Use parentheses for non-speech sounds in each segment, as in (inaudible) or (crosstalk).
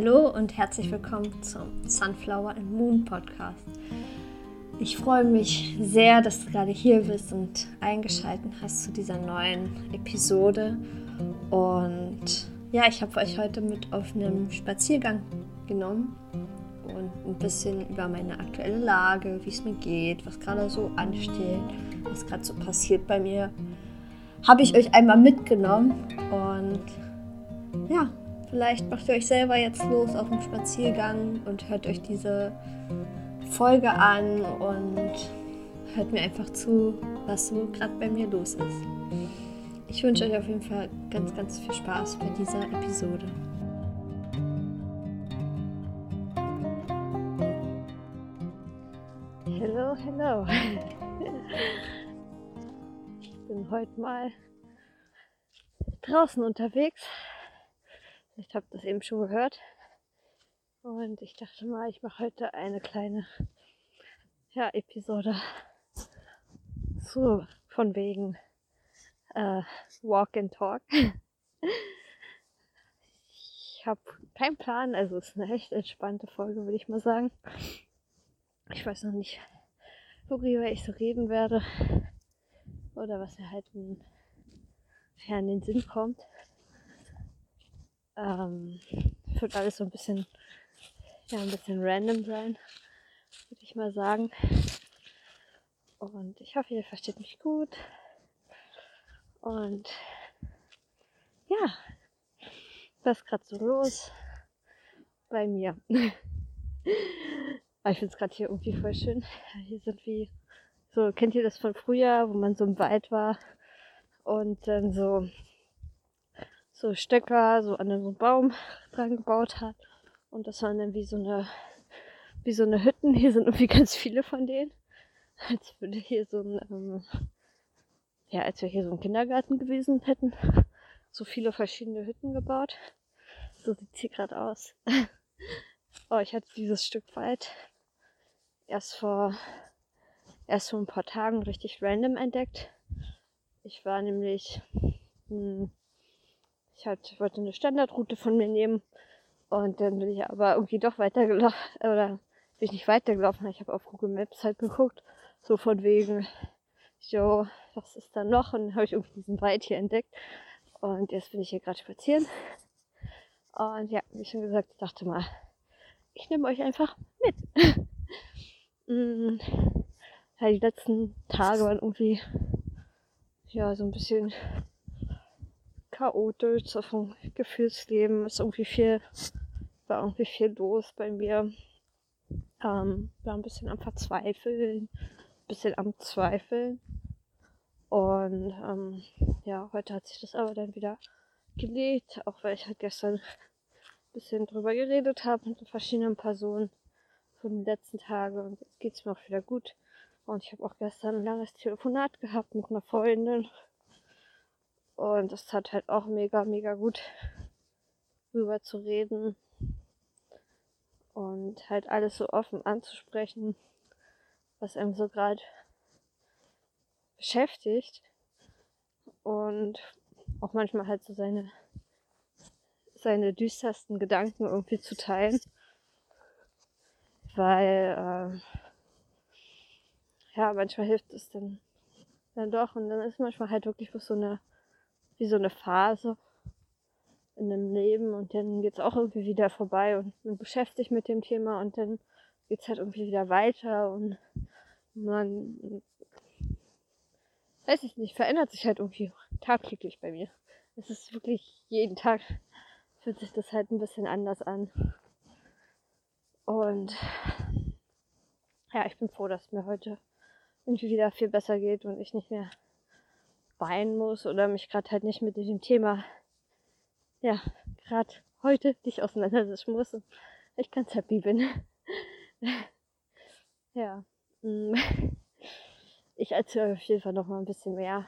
Hallo und herzlich willkommen zum Sunflower and Moon Podcast. Ich freue mich sehr, dass du gerade hier bist und eingeschaltet hast zu dieser neuen Episode. Und ja, ich habe euch heute mit auf einem Spaziergang genommen und ein bisschen über meine aktuelle Lage, wie es mir geht, was gerade so ansteht, was gerade so passiert bei mir, habe ich euch einmal mitgenommen. Und ja, vielleicht macht ihr euch selber jetzt los auf dem Spaziergang und hört euch diese Folge an und hört mir einfach zu, was so gerade bei mir los ist. Ich wünsche euch auf jeden Fall ganz, ganz viel Spaß bei dieser Episode. Hello, hello. Ich bin heute mal draußen unterwegs. Ich habe das eben schon gehört. Und ich dachte mal, ich mache heute eine kleine ja, Episode so von wegen äh, Walk and Talk. Ich habe keinen Plan, also es ist eine echt entspannte Folge, würde ich mal sagen. Ich weiß noch nicht, worüber ich so reden werde oder was mir halt in, ja, in den Sinn kommt. Ähm, wird alles so ein bisschen ja ein bisschen random sein, würde ich mal sagen. Und ich hoffe, ihr versteht mich gut. Und ja, was ist gerade so los bei mir? Aber (laughs) ich finde es gerade hier irgendwie voll schön. Hier sind wie, so, kennt ihr das von früher, wo man so im Wald war und dann so, so Stöcker so an einem Baum (laughs) dran gebaut hat und das waren dann wie so eine, wie so eine Hütten. Hier sind irgendwie ganz viele von denen. Als würde hier so ein, ähm, ja, als wir hier so ein Kindergarten gewesen hätten. So viele verschiedene Hütten gebaut. So sieht's hier gerade aus. (laughs) oh, ich hatte dieses Stück Wald erst vor, erst vor ein paar Tagen richtig random entdeckt. Ich war nämlich, hm, ich halt, wollte eine Standardroute von mir nehmen und dann bin ich aber irgendwie doch weitergelaufen, (laughs) oder bin ich nicht weitergelaufen, ich habe auf Google Maps halt geguckt, so von wegen, jo, was ist da noch? Und habe ich irgendwie diesen Wald hier entdeckt. Und jetzt bin ich hier gerade spazieren. Und ja, wie schon gesagt, ich dachte mal, ich nehme euch einfach mit. (laughs) mm, ja, die letzten Tage waren irgendwie, ja, so ein bisschen chaotisch, so vom Gefühlsleben ist irgendwie viel war irgendwie viel los bei mir. Ähm, war ein bisschen am Verzweifeln, ein bisschen am Zweifeln. Und ähm, ja, heute hat sich das aber dann wieder gelegt, auch weil ich halt gestern ein bisschen drüber geredet habe mit verschiedenen Personen von den letzten Tagen und jetzt geht es mir auch wieder gut. Und ich habe auch gestern ein langes Telefonat gehabt mit einer Freundin. Und das tat halt auch mega, mega gut, drüber zu reden und halt alles so offen anzusprechen, was einem so gerade beschäftigt und auch manchmal halt so seine seine düstersten Gedanken irgendwie zu teilen, weil äh, ja manchmal hilft es dann dann doch. Und dann ist manchmal halt wirklich so eine wie so eine Phase in dem Leben und dann geht es auch irgendwie wieder vorbei und man beschäftigt mit dem Thema und dann geht es halt irgendwie wieder weiter und man, weiß ich nicht, verändert sich halt irgendwie tagtäglich bei mir. Es ist wirklich jeden Tag fühlt sich das halt ein bisschen anders an. Und ja, ich bin froh, dass mir heute irgendwie wieder viel besser geht und ich nicht mehr weinen muss oder mich gerade halt nicht mit dem Thema ja, gerade heute dich auseinandersetzen muss und ich ganz happy bin. (laughs) ja. Mm. Ich erzähle auf jeden Fall noch mal ein bisschen mehr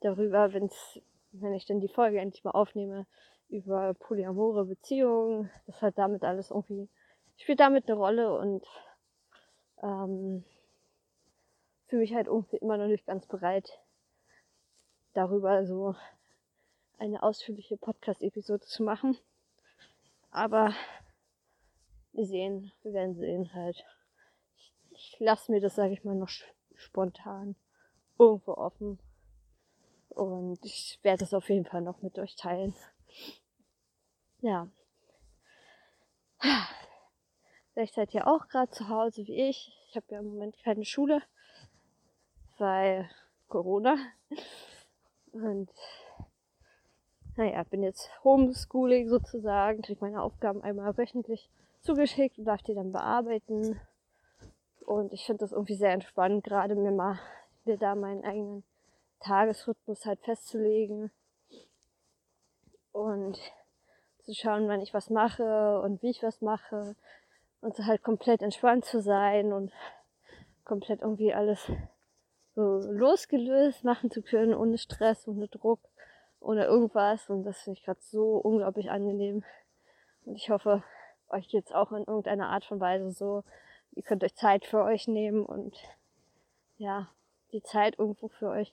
darüber, wenn's, wenn ich dann die Folge endlich mal aufnehme, über polyamore Beziehungen. Das hat damit alles irgendwie, spielt damit eine Rolle und ähm, fühle mich halt irgendwie immer noch nicht ganz bereit, darüber so eine ausführliche Podcast-Episode zu machen. Aber wir sehen, wir werden sehen halt. Ich, ich lasse mir das, sage ich mal, noch spontan irgendwo offen. Und ich werde es auf jeden Fall noch mit euch teilen. Ja. Vielleicht seid ihr auch gerade zu Hause wie ich. Ich habe ja im Moment keine Schule, weil Corona. Und naja, bin jetzt Homeschooling sozusagen, kriege meine Aufgaben einmal wöchentlich zugeschickt und darf die dann bearbeiten. Und ich finde das irgendwie sehr entspannt, gerade mir mal mir da meinen eigenen Tagesrhythmus halt festzulegen und zu schauen, wann ich was mache und wie ich was mache und so halt komplett entspannt zu sein und komplett irgendwie alles so losgelöst machen zu können, ohne Stress, ohne Druck, ohne irgendwas. Und das finde ich gerade so unglaublich angenehm. Und ich hoffe, euch geht's auch in irgendeiner Art von Weise so. Ihr könnt euch Zeit für euch nehmen und ja, die Zeit irgendwo für euch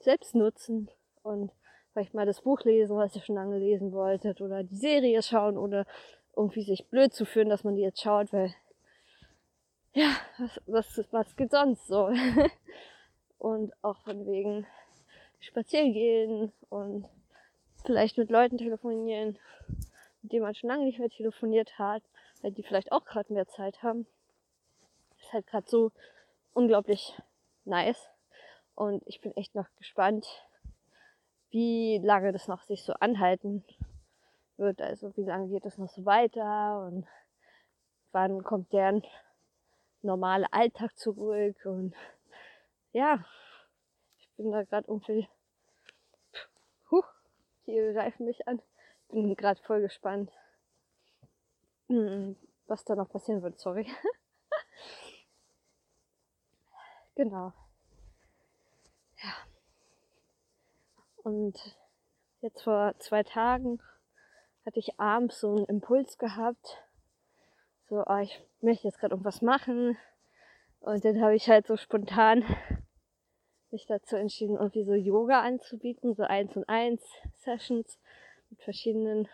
selbst nutzen und vielleicht mal das Buch lesen, was ihr schon lange lesen wolltet oder die Serie schauen oder irgendwie sich blöd zu fühlen, dass man die jetzt schaut, weil ja, was, was, was geht sonst so? (laughs) und auch von wegen spazieren gehen und vielleicht mit Leuten telefonieren, mit denen man schon lange nicht mehr telefoniert hat, weil die vielleicht auch gerade mehr Zeit haben. Ist halt gerade so unglaublich nice. Und ich bin echt noch gespannt, wie lange das noch sich so anhalten wird. Also wie lange geht es noch so weiter und wann kommt der normale Alltag zurück und (laughs) ja, ich bin da gerade irgendwie, huh, die greifen mich an. Bin gerade voll gespannt, hm, was da noch passieren wird, sorry. (laughs) genau. Ja. Und jetzt vor zwei Tagen hatte ich abends so einen Impuls gehabt. So, oh, ich möchte jetzt gerade irgendwas machen. Und dann habe ich halt so spontan mich dazu entschieden, irgendwie so Yoga anzubieten, so eins und eins Sessions mit verschiedenen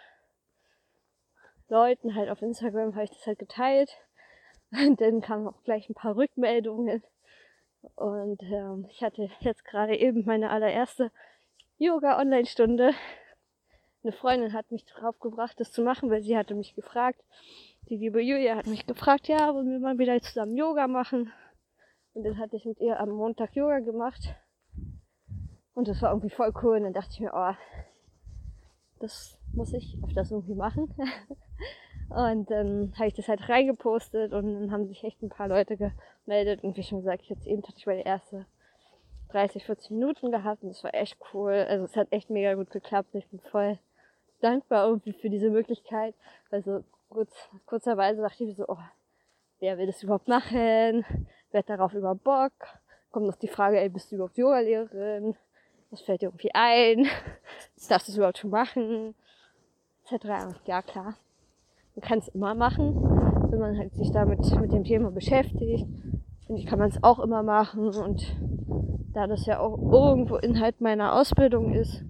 Leuten. Halt auf Instagram habe ich das halt geteilt. Und dann kamen auch gleich ein paar Rückmeldungen. Und ähm, ich hatte jetzt gerade eben meine allererste Yoga-Online-Stunde. Eine Freundin hat mich drauf gebracht, das zu machen, weil sie hatte mich gefragt. Die liebe Julia hat mich gefragt, ja, wollen wir mal wieder zusammen Yoga machen? Und dann hatte ich mit ihr am Montag Yoga gemacht. Und das war irgendwie voll cool. Und dann dachte ich mir, oh, das muss ich öfters irgendwie machen. (laughs) und dann habe ich das halt reingepostet und dann haben sich echt ein paar Leute gemeldet. Und wie schon gesagt, jetzt eben hatte ich meine erste 30, 40 Minuten gehabt und das war echt cool. Also es hat echt mega gut geklappt. Ich bin voll dankbar irgendwie für diese Möglichkeit. Also kurz, kurzerweise dachte ich mir so, oh, wer will das überhaupt machen? Wer hat darauf überhaupt Bock? Kommt noch die Frage, ey, bist du überhaupt Yoga-Lehrerin? Was fällt dir irgendwie ein? (laughs) Darfst du es überhaupt schon machen? Etc. Ja, klar. Man kann es immer machen, wenn man halt sich damit mit dem Thema beschäftigt. Finde ich, kann man es auch immer machen und da das ja auch irgendwo Inhalt meiner Ausbildung ist,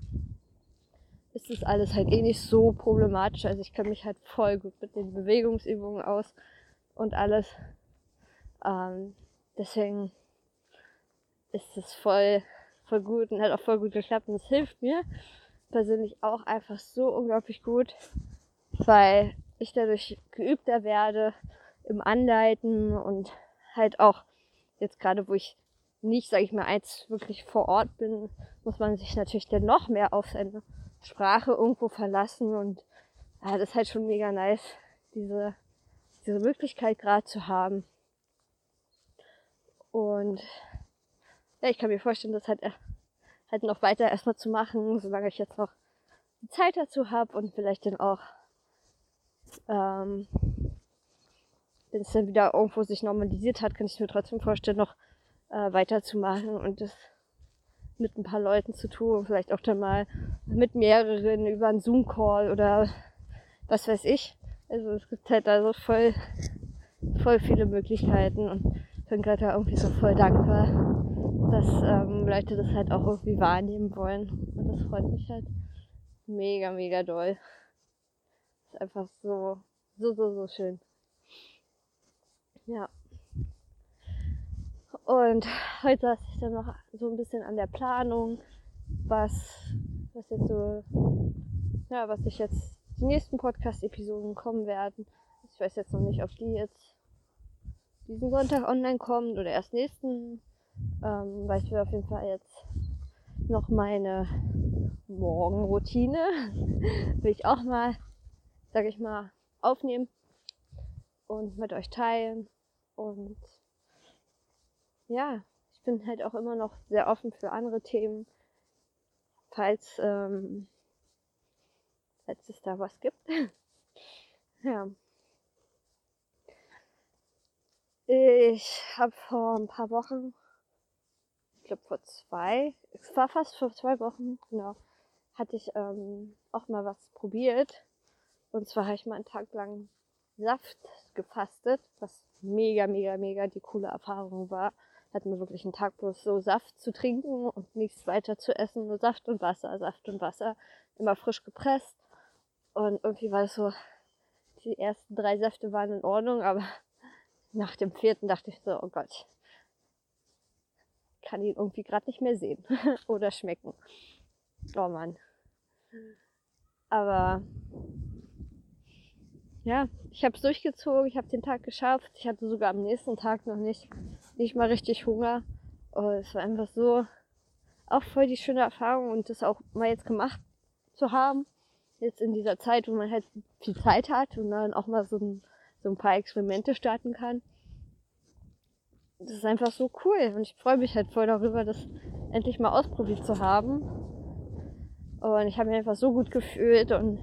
ist das alles halt eh nicht so problematisch. Also ich kenne mich halt voll gut mit den Bewegungsübungen aus und alles. Ähm, deswegen ist es voll, voll gut und hat auch voll gut geklappt und es hilft mir persönlich auch einfach so unglaublich gut, weil ich dadurch geübter werde im Anleiten und halt auch jetzt gerade, wo ich nicht, sage ich mal, eins wirklich vor Ort bin, muss man sich natürlich dann noch mehr auf Sprache irgendwo verlassen und ja, das ist halt schon mega nice, diese, diese Möglichkeit gerade zu haben. Und ja, ich kann mir vorstellen, das halt, halt noch weiter erstmal zu machen, solange ich jetzt noch Zeit dazu habe und vielleicht dann auch, ähm, wenn es dann wieder irgendwo sich normalisiert hat, kann ich mir trotzdem vorstellen, noch äh, weiterzumachen und das mit ein paar Leuten zu tun, vielleicht auch dann mal mit mehreren über einen Zoom-Call oder was weiß ich. Also es gibt halt da so voll, voll viele Möglichkeiten und ich bin gerade irgendwie so voll dankbar, dass ähm, Leute das halt auch irgendwie wahrnehmen wollen. Und das freut mich halt mega, mega doll. ist einfach so, so, so, so schön. Ja. Und heute saß ich dann noch so ein bisschen an der Planung, was, was jetzt so, ja, was ich jetzt, die nächsten Podcast-Episoden kommen werden. Ich weiß jetzt noch nicht, ob die jetzt diesen Sonntag online kommt oder erst nächsten, ähm, weil ich will auf jeden Fall jetzt noch meine Morgenroutine, (laughs) will ich auch mal, sag ich mal, aufnehmen und mit euch teilen und ja, ich bin halt auch immer noch sehr offen für andere Themen, falls, ähm, falls es da was gibt. (laughs) ja. Ich habe vor ein paar Wochen, ich glaube vor zwei, es war fast vor zwei Wochen, genau, hatte ich ähm, auch mal was probiert. Und zwar habe ich mal einen Tag lang Saft gefastet, was mega, mega, mega die coole Erfahrung war hat mir wirklich einen Tag bloß so Saft zu trinken und nichts weiter zu essen, nur Saft und Wasser, Saft und Wasser, immer frisch gepresst. Und irgendwie war es so, die ersten drei Säfte waren in Ordnung, aber (laughs) nach dem vierten dachte ich so, oh Gott, kann ihn irgendwie gerade nicht mehr sehen (laughs) oder schmecken. Oh Mann. Aber ja, ich habe es durchgezogen, ich habe den Tag geschafft. Ich hatte sogar am nächsten Tag noch nicht, nicht mal richtig Hunger. Und es war einfach so auch voll die schöne Erfahrung und das auch mal jetzt gemacht zu haben. Jetzt in dieser Zeit, wo man halt viel Zeit hat und dann auch mal so ein, so ein paar Experimente starten kann. Das ist einfach so cool und ich freue mich halt voll darüber, das endlich mal ausprobiert zu haben. Und ich habe mich einfach so gut gefühlt und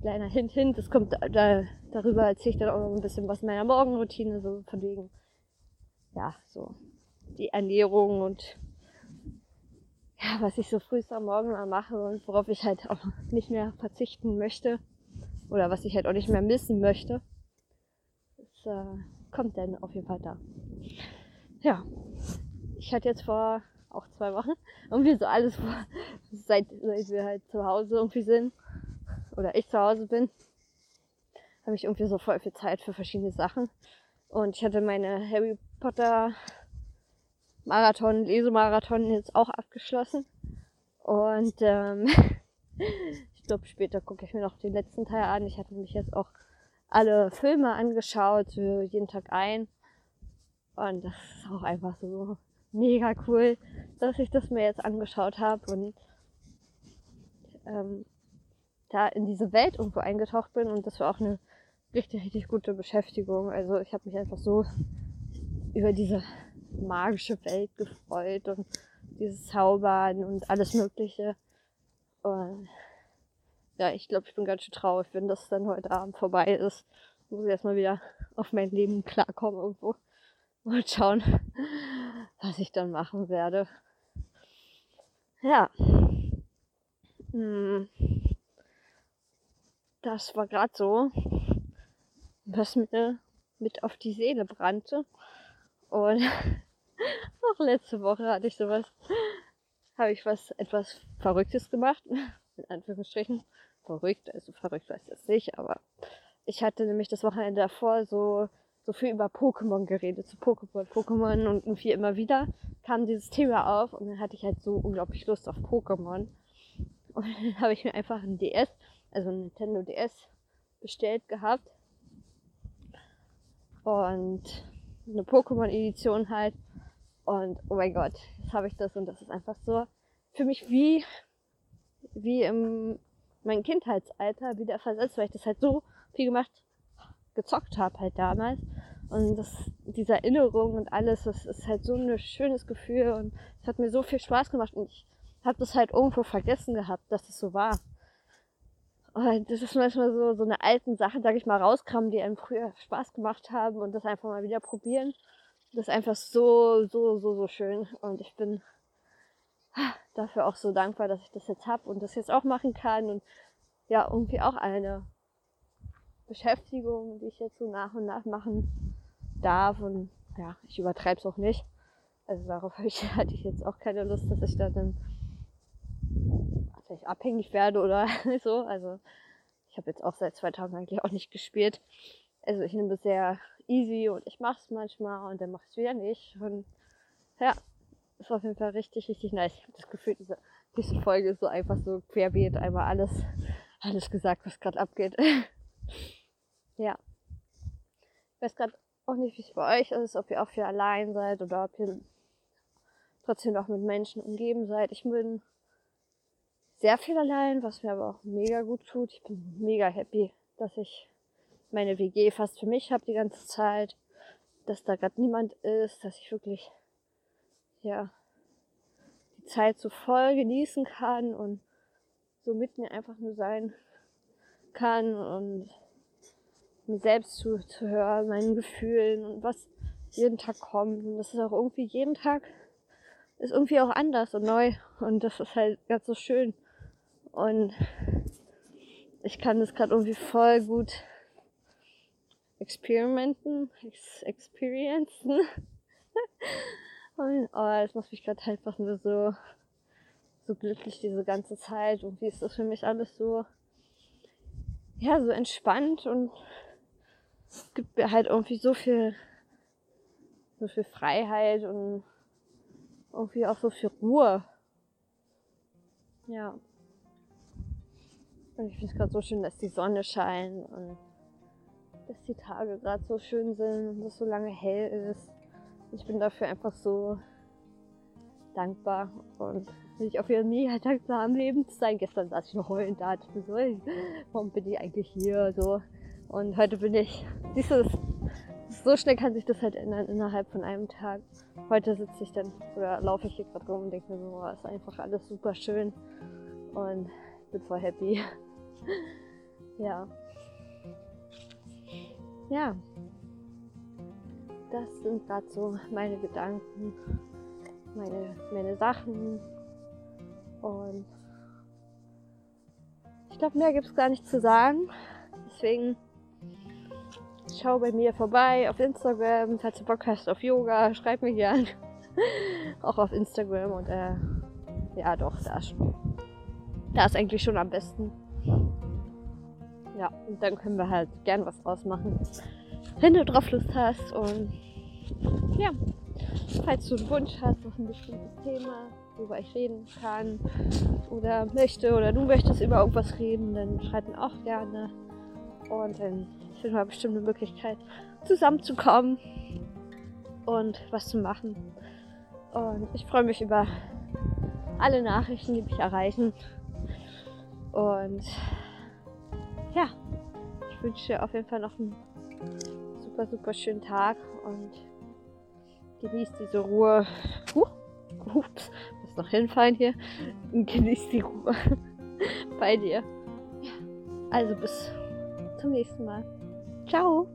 kleiner Hint, Hint, das kommt da, darüber erzähle ich dann auch noch ein bisschen was meiner Morgenroutine, so von wegen, ja, so die Ernährung und ja, was ich so früh am Morgen mal mache und worauf ich halt auch nicht mehr verzichten möchte oder was ich halt auch nicht mehr missen möchte. Das äh, kommt dann auf jeden Fall da. Ja, ich hatte jetzt vor auch zwei Wochen (laughs) irgendwie so alles vor, seit, seit wir halt zu Hause irgendwie sind, oder ich zu Hause bin, habe ich irgendwie so voll viel Zeit für verschiedene Sachen. Und ich hatte meine Harry Potter Marathon, Lesemarathon jetzt auch abgeschlossen. Und ähm, (laughs) ich glaube, später gucke ich mir noch den letzten Teil an. Ich hatte mich jetzt auch alle Filme angeschaut, so jeden Tag ein. Und das ist auch einfach so mega cool, dass ich das mir jetzt angeschaut habe. Und ähm, da in diese Welt irgendwo eingetaucht bin und das war auch eine richtig, richtig gute Beschäftigung. Also ich habe mich einfach so über diese magische Welt gefreut und dieses Zaubern und alles Mögliche. Und ja, ich glaube, ich bin ganz schön traurig, wenn das dann heute Abend vorbei ist. Ich muss erstmal wieder auf mein Leben klarkommen irgendwo und schauen, was ich dann machen werde. Ja. Hm das war gerade so, was mir mit auf die Seele brannte. Und (laughs) auch letzte Woche hatte ich sowas, habe ich was etwas Verrücktes gemacht, (laughs) in Anführungsstrichen. Verrückt, also verrückt weiß ich jetzt nicht, aber ich hatte nämlich das Wochenende davor so, so viel über Pokémon geredet, zu Pokémon, Pokémon und irgendwie immer wieder kam dieses Thema auf und dann hatte ich halt so unglaublich Lust auf Pokémon. Und (laughs) dann habe ich mir einfach ein DS also Nintendo DS bestellt gehabt. Und eine Pokémon-Edition halt. Und oh mein Gott, jetzt habe ich das und das ist einfach so für mich wie, wie im mein Kindheitsalter wieder versetzt, weil ich das halt so viel gemacht, gezockt habe halt damals. Und das, diese Erinnerung und alles, das ist halt so ein schönes Gefühl und es hat mir so viel Spaß gemacht und ich habe das halt irgendwo vergessen gehabt, dass es so war. Und das ist manchmal so, so eine alten Sache, sag ich mal, rauskramen, die einem früher Spaß gemacht haben und das einfach mal wieder probieren. Das ist einfach so, so, so, so schön. Und ich bin dafür auch so dankbar, dass ich das jetzt habe und das jetzt auch machen kann. Und ja, irgendwie auch eine Beschäftigung, die ich jetzt so nach und nach machen darf. Und ja, ich übertreibe es auch nicht. Also darauf (laughs) hatte ich jetzt auch keine Lust, dass ich da dann vielleicht abhängig werde oder (laughs) so. Also Ich habe jetzt auch seit zwei Tagen eigentlich auch nicht gespielt. Also ich nehme es sehr easy und ich mache es manchmal und dann mache ich es wieder nicht. Und ja, ist auf jeden Fall richtig, richtig nice. Ich habe das Gefühl, diese, diese Folge ist so einfach so querbeet, einmal alles, alles gesagt, was gerade abgeht. (laughs) ja. Ich weiß gerade auch nicht, wie es bei euch ist, ob ihr auch viel allein seid oder ob ihr trotzdem noch mit Menschen umgeben seid. Ich bin sehr viel allein, was mir aber auch mega gut tut. Ich bin mega happy, dass ich meine WG fast für mich habe die ganze Zeit, dass da gerade niemand ist, dass ich wirklich ja die Zeit so voll genießen kann und so mit mir einfach nur sein kann und mir selbst zuzuhören, meinen Gefühlen und was jeden Tag kommt. Und das ist auch irgendwie jeden Tag ist irgendwie auch anders und neu. Und das ist halt ganz so schön. Und ich kann das gerade irgendwie voll gut experimenten, ex experiencen. (laughs) und oh, das macht mich gerade einfach nur so, so glücklich diese ganze Zeit. Und wie ist das für mich alles so, ja, so entspannt und es gibt mir halt irgendwie so viel, so viel Freiheit und irgendwie auch so viel Ruhe. Ja. Und ich finde es gerade so schön, dass die Sonne scheint und dass die Tage gerade so schön sind und es so lange hell ist. Ich bin dafür einfach so dankbar und bin ich auch wieder mega dankbar am Leben zu sein. Gestern saß ich noch heulend da, ich bin so, warum bin ich eigentlich hier? So. Und heute bin ich, dieses, so schnell kann sich das halt ändern innerhalb von einem Tag. Heute sitze ich dann oder laufe ich hier gerade rum und denke mir so, oh, ist einfach alles super schön und bin voll happy. Ja. Ja. Das sind gerade so meine Gedanken, meine, meine Sachen und ich glaube, mehr gibt es gar nicht zu sagen. Deswegen schau bei mir vorbei auf Instagram. Falls du Bock hast auf Yoga, schreib mir gern. (laughs) Auch auf Instagram und äh, ja doch, da da ist eigentlich schon am besten. Ja, und dann können wir halt gern was ausmachen, wenn du drauf Lust hast. Und ja, falls du einen Wunsch hast auf ein bestimmtes Thema, worüber ich reden kann oder möchte oder du möchtest über irgendwas reden, dann schreib mir auch gerne. Und dann finden wir bestimmt eine Möglichkeit, zusammenzukommen und was zu machen. Und ich freue mich über alle Nachrichten, die mich erreichen. Und ja, ich wünsche dir auf jeden Fall noch einen super, super schönen Tag und genießt diese Ruhe. Huh, ups, muss noch hinfallen hier. Genießt die Ruhe (laughs) bei dir. Ja, also bis zum nächsten Mal. Ciao!